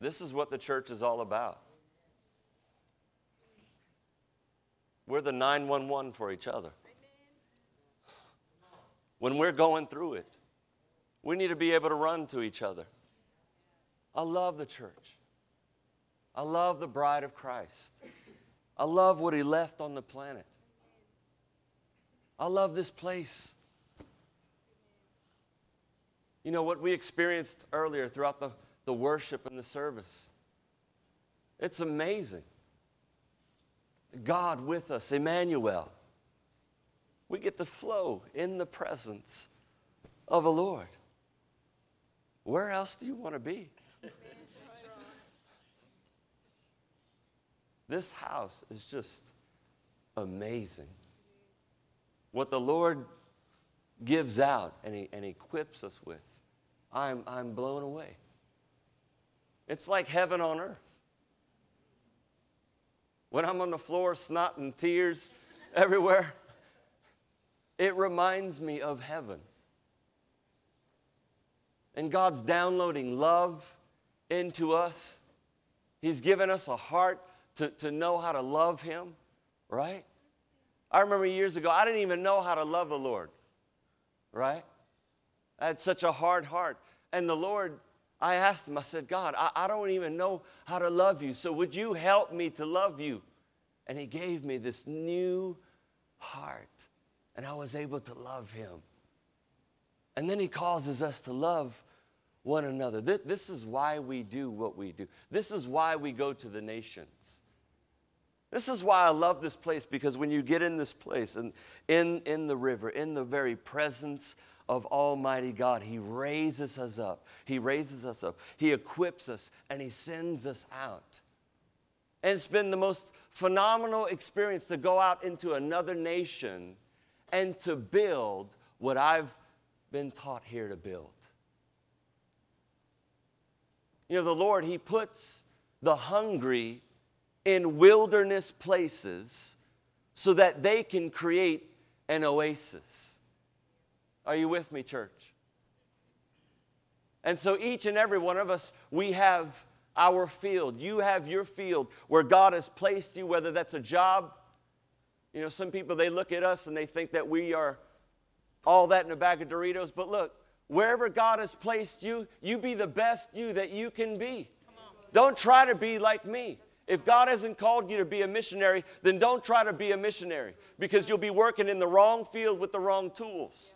This is what the church is all about. We're the 911 for each other. When we're going through it, we need to be able to run to each other. I love the church. I love the bride of Christ. I love what he left on the planet. I love this place. You know what we experienced earlier throughout the, the worship and the service? It's amazing. God with us, Emmanuel. We get to flow in the presence of the Lord. Where else do you want to be? This house is just amazing. What the Lord gives out and He, and equips us with, I'm, I'm blown away. It's like heaven on earth. When I'm on the floor, snot and tears everywhere, it reminds me of heaven. And God's downloading love into us. He's given us a heart to, to know how to love Him, right? I remember years ago, I didn't even know how to love the Lord, right? I had such a hard heart. And the Lord, I asked Him, I said, God, I, I don't even know how to love you, so would you help me to love you? And He gave me this new heart, and I was able to love Him. And then He causes us to love one another. This, this is why we do what we do, this is why we go to the nations. This is why I love this place because when you get in this place and in, in the river, in the very presence of Almighty God, He raises us up. He raises us up. He equips us and He sends us out. And it's been the most phenomenal experience to go out into another nation and to build what I've been taught here to build. You know, the Lord, He puts the hungry in wilderness places so that they can create an oasis. Are you with me, church? And so each and every one of us, we have our field. You have your field where God has placed you, whether that's a job. You know, some people, they look at us and they think that we are all that in a bag of Doritos. But look, wherever God has placed you, you be the best you that you can be. Don't try to be like me. If God hasn't called you to be a missionary, then don't try to be a missionary because you'll be working in the wrong field with the wrong tools.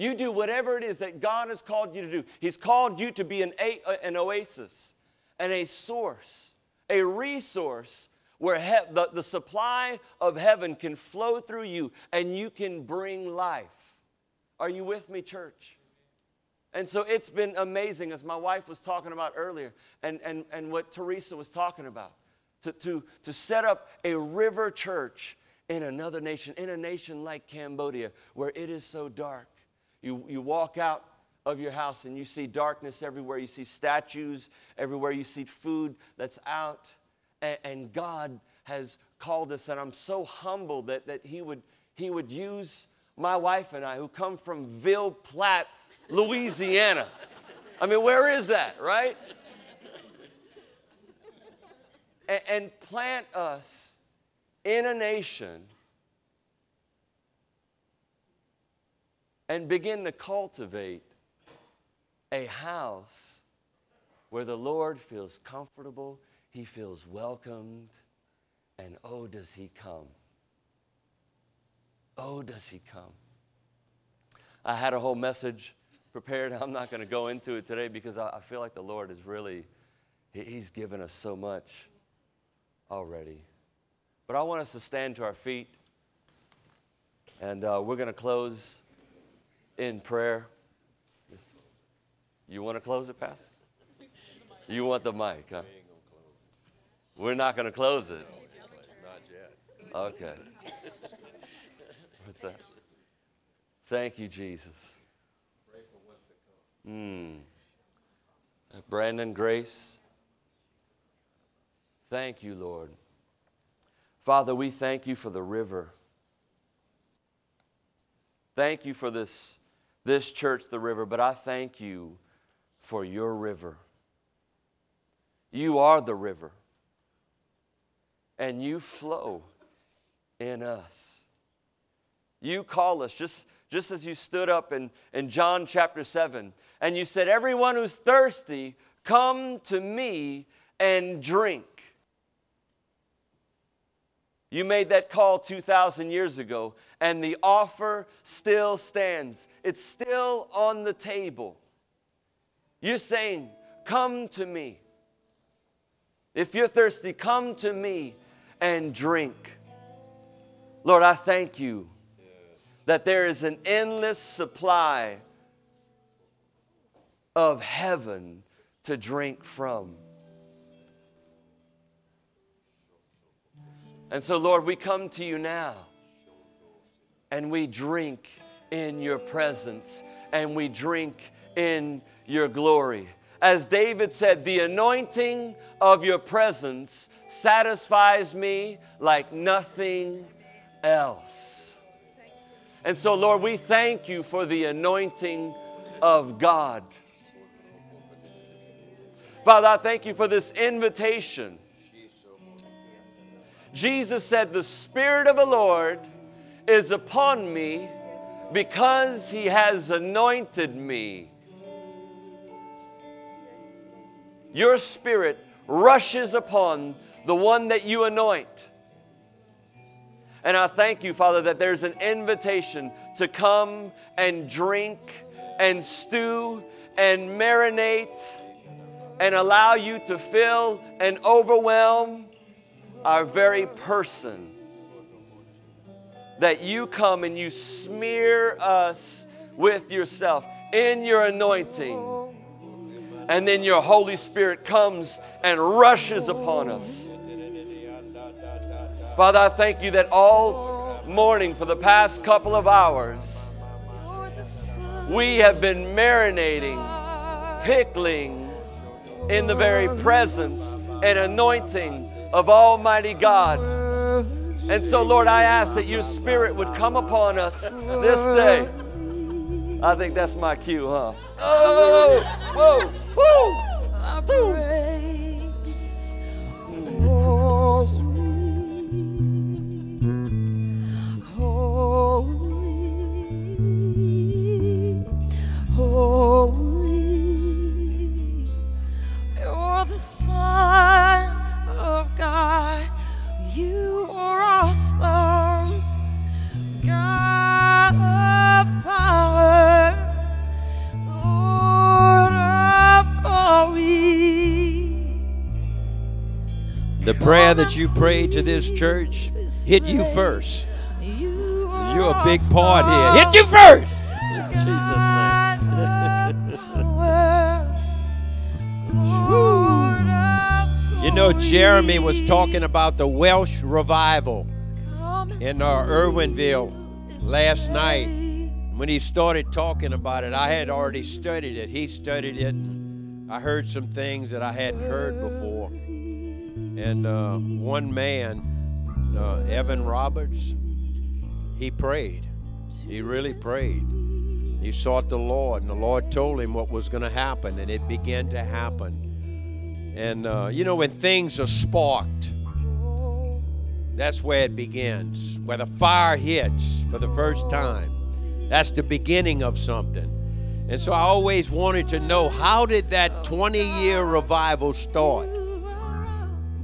You do whatever it is that God has called you to do. He's called you to be an, an oasis and a source, a resource where he- the, the supply of heaven can flow through you and you can bring life. Are you with me, church? And so it's been amazing, as my wife was talking about earlier, and, and, and what Theresa was talking about to, to, to set up a river church in another nation, in a nation like Cambodia, where it is so dark. You, you walk out of your house and you see darkness everywhere. You see statues everywhere. You see food that's out. And, and God has called us, and I'm so humbled that, that he, would, he would use my wife and I, who come from Ville Platte, Louisiana. I mean, where is that, right? and, and plant us in a nation and begin to cultivate a house where the Lord feels comfortable, he feels welcomed, and oh, does he come. Oh, does he come. I had a whole message prepared. I'm not going to go into it today because I, feel like the Lord is really, he, he's given us so much already. But I want us to stand to our feet, and uh, we're going to close in prayer. You want to close it, Pastor? You want the mic, huh? We're not going to close it. Not yet. Okay. What's that? Thank you, Jesus. Hmm. Brandon, Grace. Thank you, Lord. Father, we thank you for the river. Thank you for this, this church, the river, but I thank you for your river. You are the river, and you flow in us. You call us, just, just as you stood up in, in John chapter 7, and you said, Everyone who's thirsty, come to me and drink. You made that call 2,000 years ago, and the offer still stands. It's still on the table. You're saying, Come to me. If you're thirsty, come to me and drink. Lord, I thank you that there is an endless supply of heaven to drink from. And so, Lord, we come to you now and we drink in your presence and we drink in your glory. As David said, the anointing of your presence satisfies me like nothing else. And so, Lord, we thank you for the anointing of God. Father, I thank you for this invitation. Jesus said, The Spirit of the Lord is upon me because he has anointed me. Your Spirit rushes upon the one that you anoint. And I thank you, Father, that there's an invitation to come and drink and stew and marinate and allow you to fill and overwhelm our very person. That you come and you smear us with yourself in your anointing. And then your Holy Spirit comes and rushes upon us. Father, I thank you that all morning for the past couple of hours, we have been marinating, pickling in the very presence and anointing of Almighty God. And so, Lord, I ask that your Spirit would come upon us this day. I think that's my cue, huh? Oh, oh, oh whoa, whoa, Holy, prayer that you prayed to this church hit you first. You are a big part here. Hit you first. Jesus'. You know, Jeremy was talking about the Welsh revival in uh, Irwinville last night. When he started talking about it, I had already studied it. He studied it. And I heard some things that I hadn't heard before. And uh, one man, uh, Evan Roberts, he prayed. He really prayed. He sought the Lord, and the Lord told him what was going to happen, and it began to happen. And uh, you know, when things are sparked, that's where it begins. Where the fire hits for the first time. That's the beginning of something. And so I always wanted to know how did that 20 year revival start?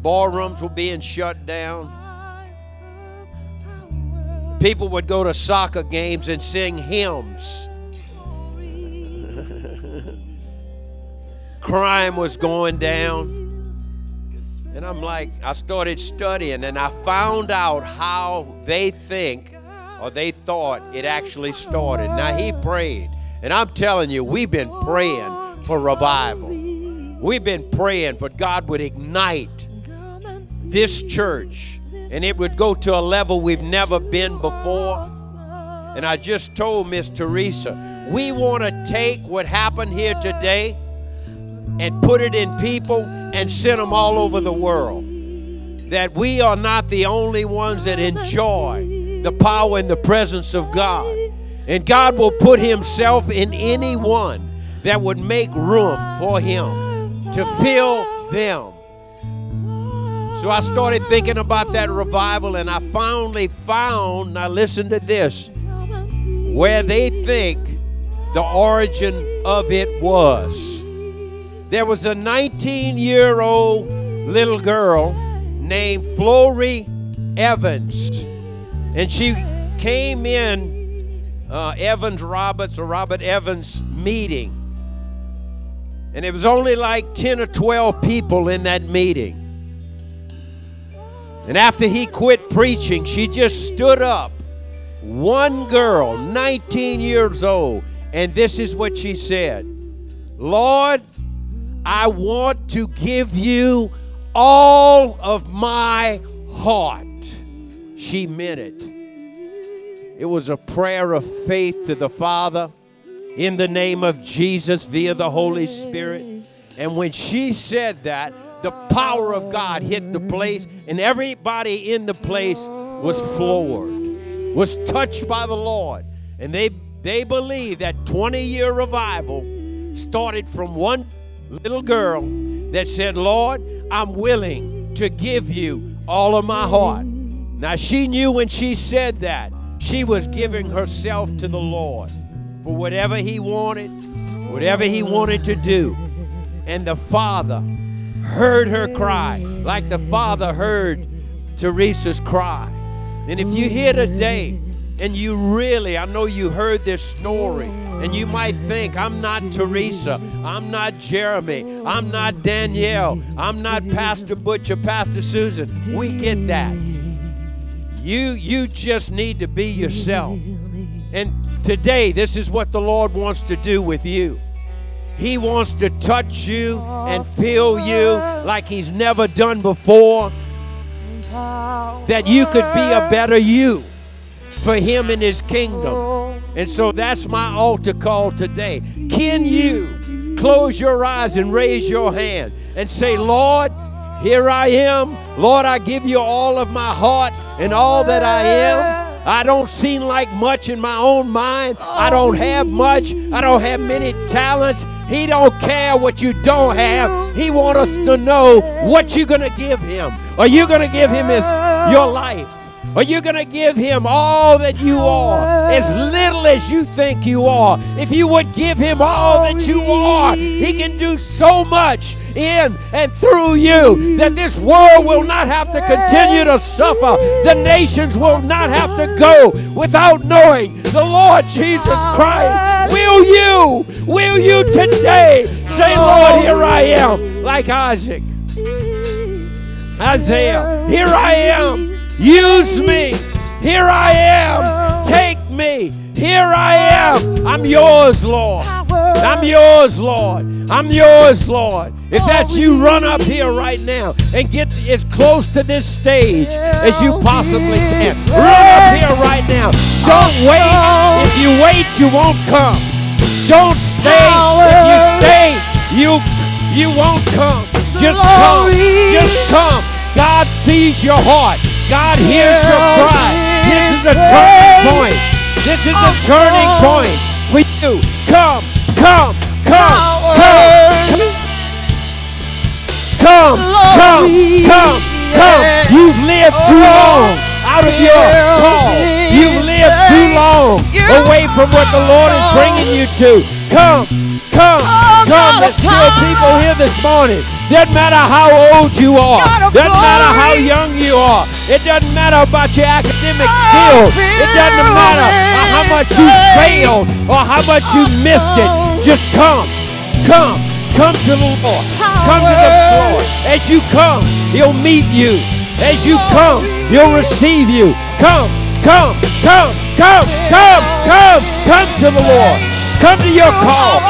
Ballrooms were being shut down. People would go to soccer games and sing hymns. Crime was going down. And I'm like, I started studying and I found out how they think or they thought it actually started. Now, he prayed. And I'm telling you, we've been praying for revival. We've been praying for God would ignite this church and it would go to a level we've never been before. And I just told Miss Theresa, we want to take what happened here today and put it in people and send them all over the world. That we are not the only ones that enjoy the power and the presence of God. And God will put Himself in anyone that would make room for Him to fill them So I started thinking about that revival, and I finally found, now listen to this, where they think the origin of it was. There was a 19 year old little girl named Florrie Evans, and she came in uh, Evans Roberts or Robert Evans meeting. And it was only like 10 or 12 people in that meeting. And after he quit preaching, she just stood up. One girl, 19 years old, and this is what she said Lord, I want to give you all of my heart. She meant it. It was a prayer of faith to the Father in the name of Jesus via the Holy Spirit. And when she said that, the power of God hit the place, and everybody in the place was floored, was touched by the Lord. And they, they believe that 20 year revival started from one little girl that said, Lord, I'm willing to give you all of my heart. Now, she knew when she said that, she was giving herself to the Lord for whatever He wanted, whatever He wanted to do. And the Father heard her cry, like the Father heard Theresa's cry. And if you're here today and you really, I know you heard this story, and you might think, I'm not Theresa, I'm not Jeremy, I'm not Danielle, I'm not Pastor Butcher, Pastor Susan. We get that. You you just need to be yourself. And today this is what the Lord wants to do with you. He wants to touch you and fill you like he's never done before. That you could be a better you for him in his kingdom. And so that's my altar call today. Can you close your eyes and raise your hand and say, Lord, here I am. Lord, I give you all of my heart and all that I am. I don't seem like much in my own mind. I oh. don't have much. I don't have many talents. He don't care what you don't have. He wants us to know what you're going to give him. Are you going to give him his your life? Are you going to give him all that you are, as little as you think you are? If you would give him all that you are, he can do so much in and through you that this world will not have to continue to suffer. The nations will not have to go without knowing the Lord Jesus Christ. Will you, will you today say, Lord, here I am, like Isaac? Isaiah, here I am. Use me. Here I am. Take me. Here I am. I'm yours, Lord. I'm yours, Lord. I'm yours, Lord. If that's you, run up here right now and get as close to this stage as you possibly can. Run up here right now. Don't wait. If you wait, you won't come. Don't stay. If you stay, you you won't come. Just come. Just come. God sees your heart. God hears your cry. This is the turning point. This is the turning point for you. Come, come, come, come, come, come, come, come. You've lived too long out of your call. You've lived too long away from what the Lord is bringing you to. Come, come, come. There's still people here this morning. Doesn't matter how old you are. Doesn't matter how young you are. It doesn't matter about your academic skills. It doesn't matter how much you failed or how much you missed it. Just come, come, come to the Lord. Come to the Lord. As you come, He'll meet you. As you come, He'll receive you. Come, come, come, come, come, come, come to the Lord. Come to your call.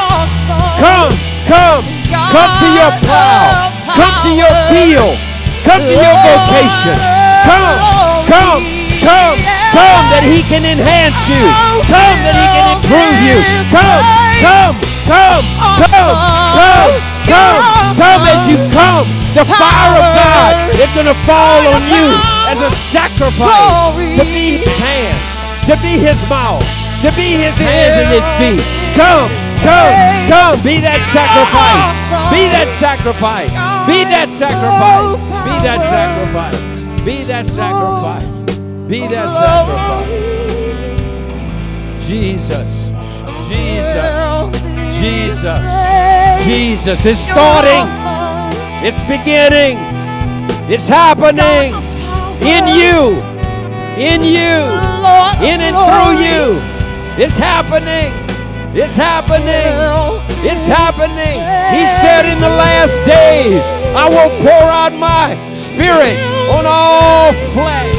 Come, come, come to your plow. Come to your field. Come to your vocation. Come, come, come, come that He can enhance you. Come that He can improve you. Come, come, come, come, come, come, come as you come. The fire of God is going to fall on you as a sacrifice to be His hand, to be His mouth, to be His hands and His feet. Come, Come, come, be that sacrifice. Be that sacrifice. Be that sacrifice. Be that sacrifice. Be that sacrifice. Be that sacrifice. Jesus. Jesus. Jesus. Jesus. It's starting. It's beginning. It's happening in you. In you. In and through you. It's happening. It's happening. It's happening. He said in the last days, I will pour out my spirit on all flesh.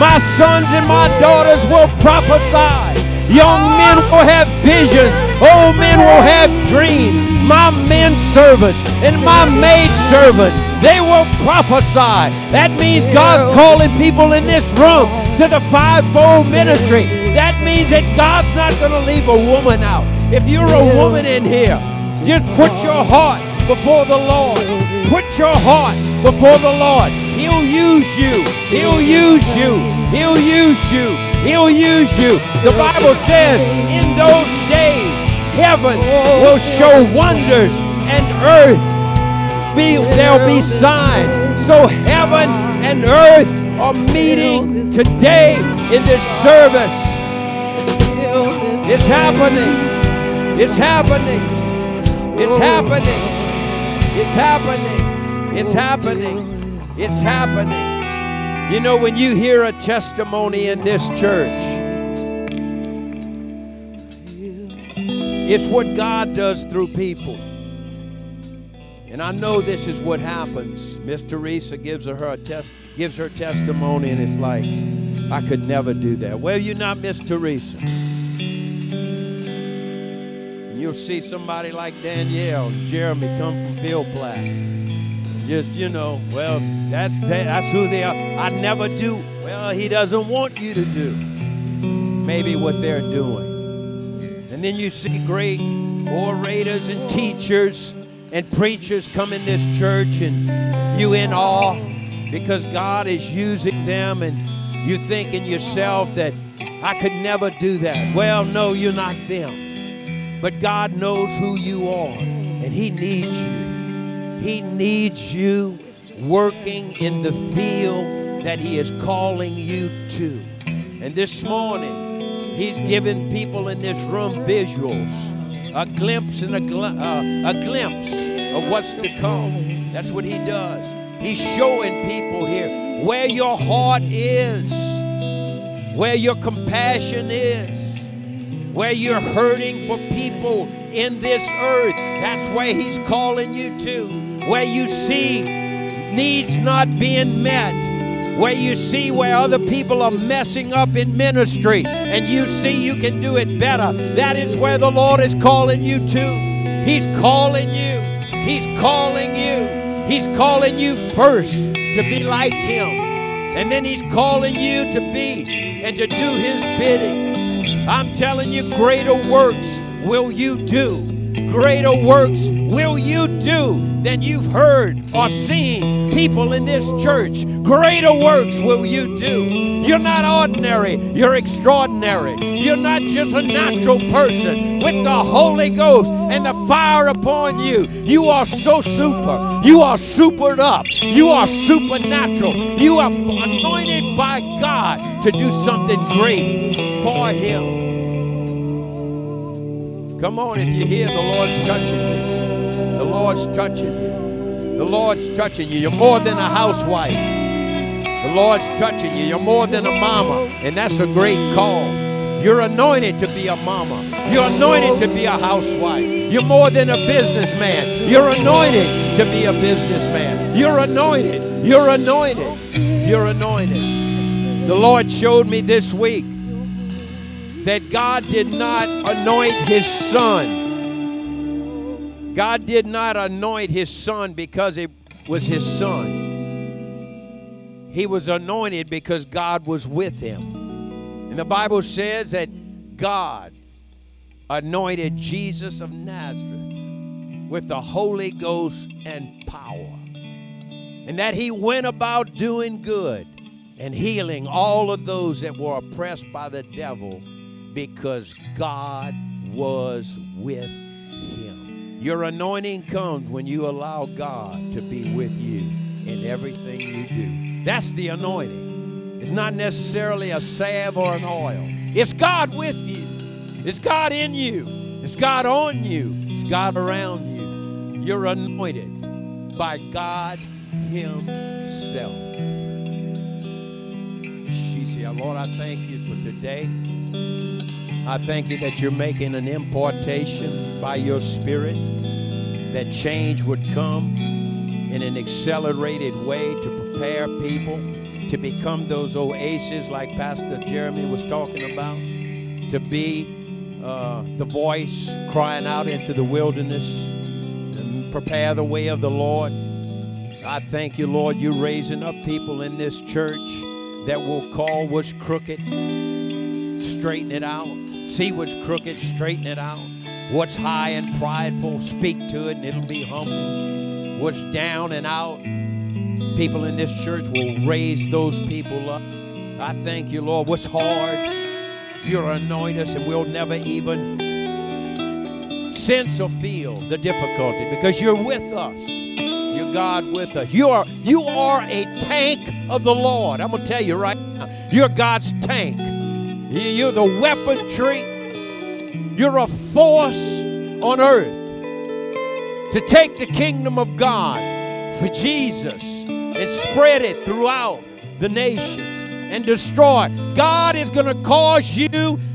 My sons and my daughters will prophesy. Young men will have visions. Old men will have dreams. My men servants and my maid servants, they will prophesy. That means God's calling people in this room to the fivefold ministry. That means that God's not going to leave a woman out. If you're a woman in here, just put your heart before the Lord. Put your heart before the Lord. He'll use you. He'll use you. He'll use you. He'll use you. The Bible says in those days, heaven will show wonders and earth be there'll be sign. So heaven and earth are meeting today in this service. It's happening. It's happening. It's happening. It's happening. It's happening. It's happening. You know, when you hear a testimony in this church, it's what God does through people. And I know this is what happens. Miss Theresa gives her, her test, gives her testimony, and it's like, I could never do that. Well, you're not Miss Theresa. You'll see somebody like Danielle, Jeremy come from Ville Platte. Just you know, well, that's that's who they are. I never do. Well, he doesn't want you to do. Maybe what they're doing. Then you see great orators and teachers and preachers come in this church and you in awe because God is using them and you think in yourself that I could never do that. Well, no, you're not them. But God knows who you are and He needs you. He needs you working in the field that He is calling you to. And this morning, He's given people in this room visuals, a glimpse and a, gl- uh, a glimpse of what's to come. That's what He does. He's showing people here where your heart is, where your compassion is, where you're hurting for people in this earth. That's where He's calling you to. Where you see needs not being met where you see where other people are messing up in ministry and you see you can do it better. That is where the Lord is calling you to. He's calling you. He's calling you. He's calling you first to be like Him. And then He's calling you to be and to do His bidding. I'm telling you, greater works will you do greater works will you do than you've heard or seen people in this church. Greater works will you do. You're not ordinary, you're extraordinary. You're not just a natural person with the Holy Ghost and the fire upon you. You are so super. You are supered up. You are supernatural. You are anointed by God to do something great for Him. Come on, if you hear the Lord's touching you, the Lord's touching you, the Lord's touching you. You're more than a housewife. The Lord's touching you. You're more than a mama, and that's a great call. You're anointed to be a mama. You're anointed to be a housewife. You're more than a businessman. You're anointed to be a businessman. You're anointed. You're anointed. You're anointed. The Lord showed me this week that God did not anoint his son. God did not anoint his son because it was his son. He was anointed because God was with him. And the Bible says that God anointed Jesus of Nazareth with the Holy Ghost and power. And that he went about doing good and healing all of those that were oppressed by the devil because God was with him. Your anointing comes when you allow God to be with you in everything you do. That's the anointing. It's not necessarily a salve or an oil, it's God with you, it's God in you, it's God on you, it's God around you. You're anointed by God Himself. She said, Lord, I thank you for today. I thank you that you're making an importation by your spirit, that change would come in an accelerated way to prepare people to become those oases like Pastor Jeremy was talking about, to be uh, the voice crying out into the wilderness and prepare the way of the Lord. I thank you, Lord, you're raising up people in this church that will call what's crooked, straighten it out. See what's crooked, straighten it out. What's high and prideful, speak to it and it'll be humble. What's down and out, people in this church will raise those people up. I thank you, Lord. What's hard, you'll anoint us and we'll never even sense or feel the difficulty because you're with us. You're God with us. You are, you are a tank of the Lord. I'm to tell you right now. You're God's tank. You're the weaponry. You're a force on earth to take the kingdom of God for Jesus and spread it throughout the nations and destroy. God is going to cause you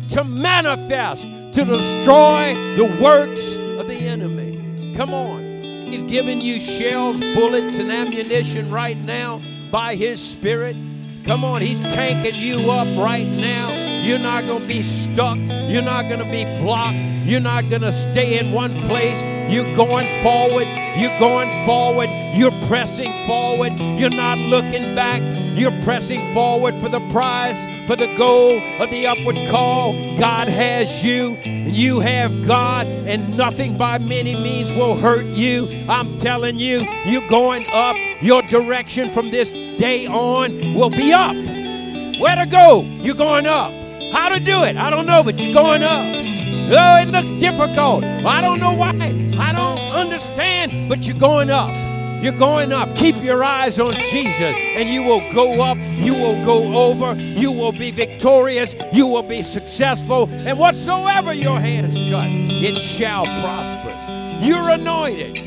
to manifest to destroy the works of the enemy. Come on. He's giving you shells, bullets, and ammunition right now by His Spirit. Come on, He's tanking you up right now. You're not going to be stuck. You're not going to be blocked. You're not going to stay in one place. You're going forward. You're going forward. You're pressing forward. You're not looking back. You're pressing forward for the prize, for the goal of the upward call. God has you, and you have God, and nothing by many means will hurt you. I'm telling you, you're going up. Your direction from this day on will be up. Where to go? You're going up. How to do it? I don't know, but you're going up. Oh, it looks difficult. I don't know why. I don't understand, but you're going up. You're going up. Keep your eyes on Jesus, and you will go up. You will go over. You will be victorious. You will be successful. And whatsoever your hands touch, it shall prosper. You're anointed,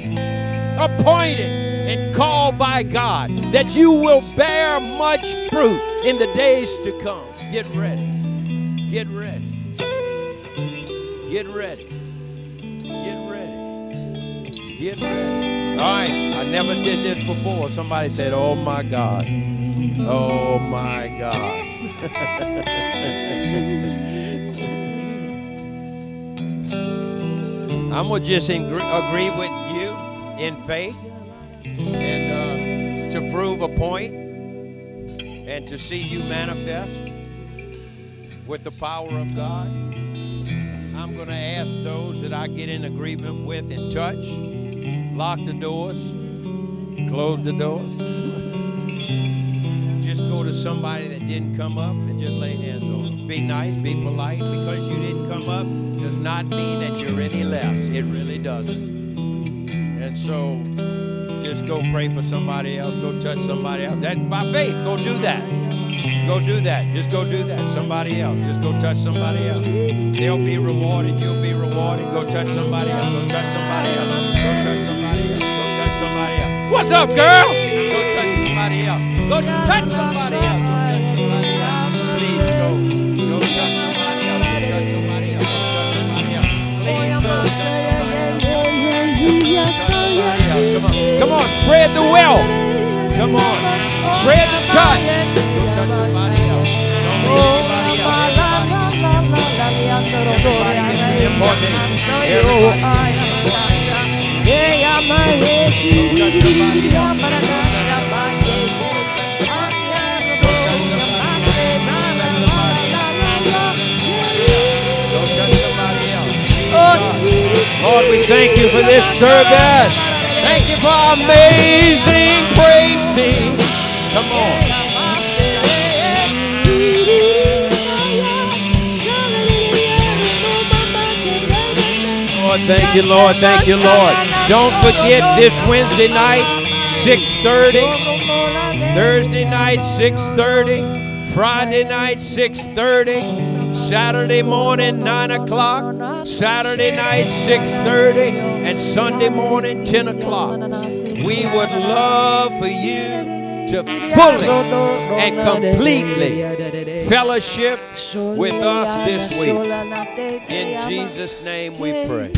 appointed, and called by God that you will bear much fruit in the days to come. Get ready. Get ready. Get ready. Get ready. Get ready. All right, I never did this before. Somebody said, Oh my God. Oh my God. I'm to just agree with you in faith and uh, to prove a point and to see you manifest with the power of God. I'm going to ask those that I get in agreement with and touch, lock the doors, close the doors. Just go to somebody that didn't come up and just lay hands on them. Be nice, be polite. Because you didn't come up does not mean that you're any less. It really doesn't. And so just go pray for somebody else, go touch somebody else. That by faith, go do that. Go do that. Just go do that. Somebody else. Just go touch somebody else. They'll be rewarded. You'll be rewarded. Go touch somebody else. Go touch somebody else. Go touch somebody else. Go touch somebody else. What's up, girl? Go touch somebody else. Go touch somebody else. Go touch somebody else. Please go. Go touch somebody else. Go touch somebody else. Go touch somebody else. Please go touch somebody else. Touch somebody else. Come on. Come on. Spread the wealth. Come on. Spread the touch. Touch Lord, we thank you for this service. Thank you for our amazing praise team. Come on. Thank you, Lord. Thank you, Lord. Don't forget this Wednesday night, 6:30. Thursday night, 6:30. Friday night, 6:30. Saturday morning, 9 o'clock. Saturday night, 6:30. And Sunday morning, 10 o'clock. We would love for you to fully and completely fellowship with us this week. In Jesus' name we pray.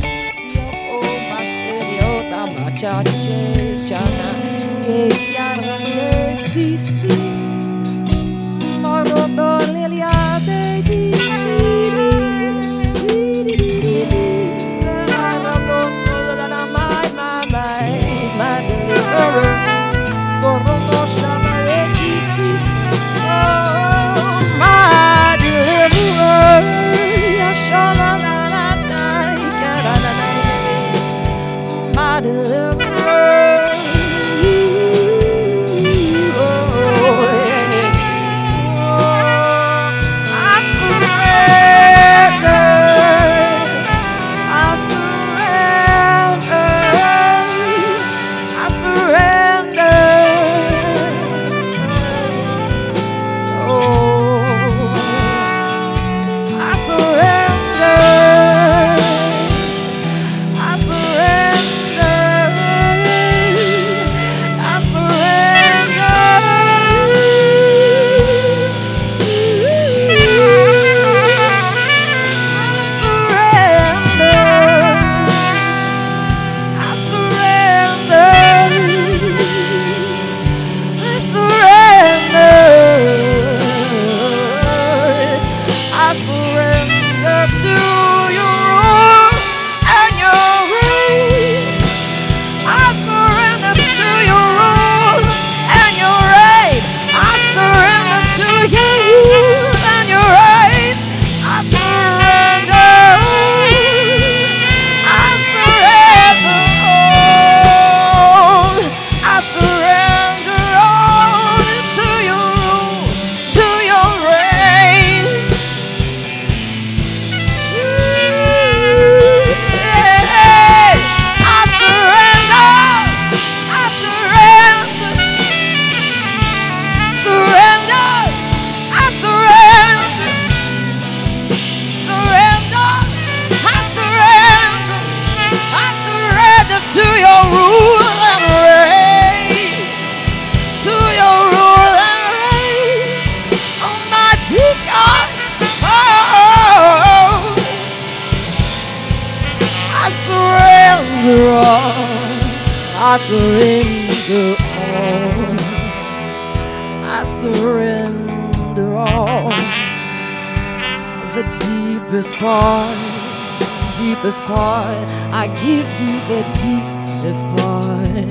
Part. I give you the deepest part.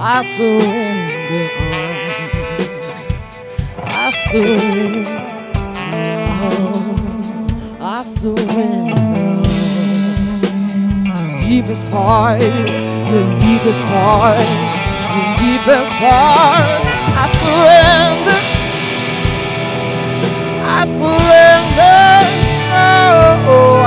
I surrender all. I surrender all. I surrender deepest part, the deepest part, the deepest part. I surrender. I surrender. Oh,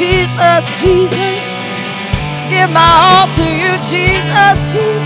Jesus, Jesus. Give my all to Jesus, Jesus,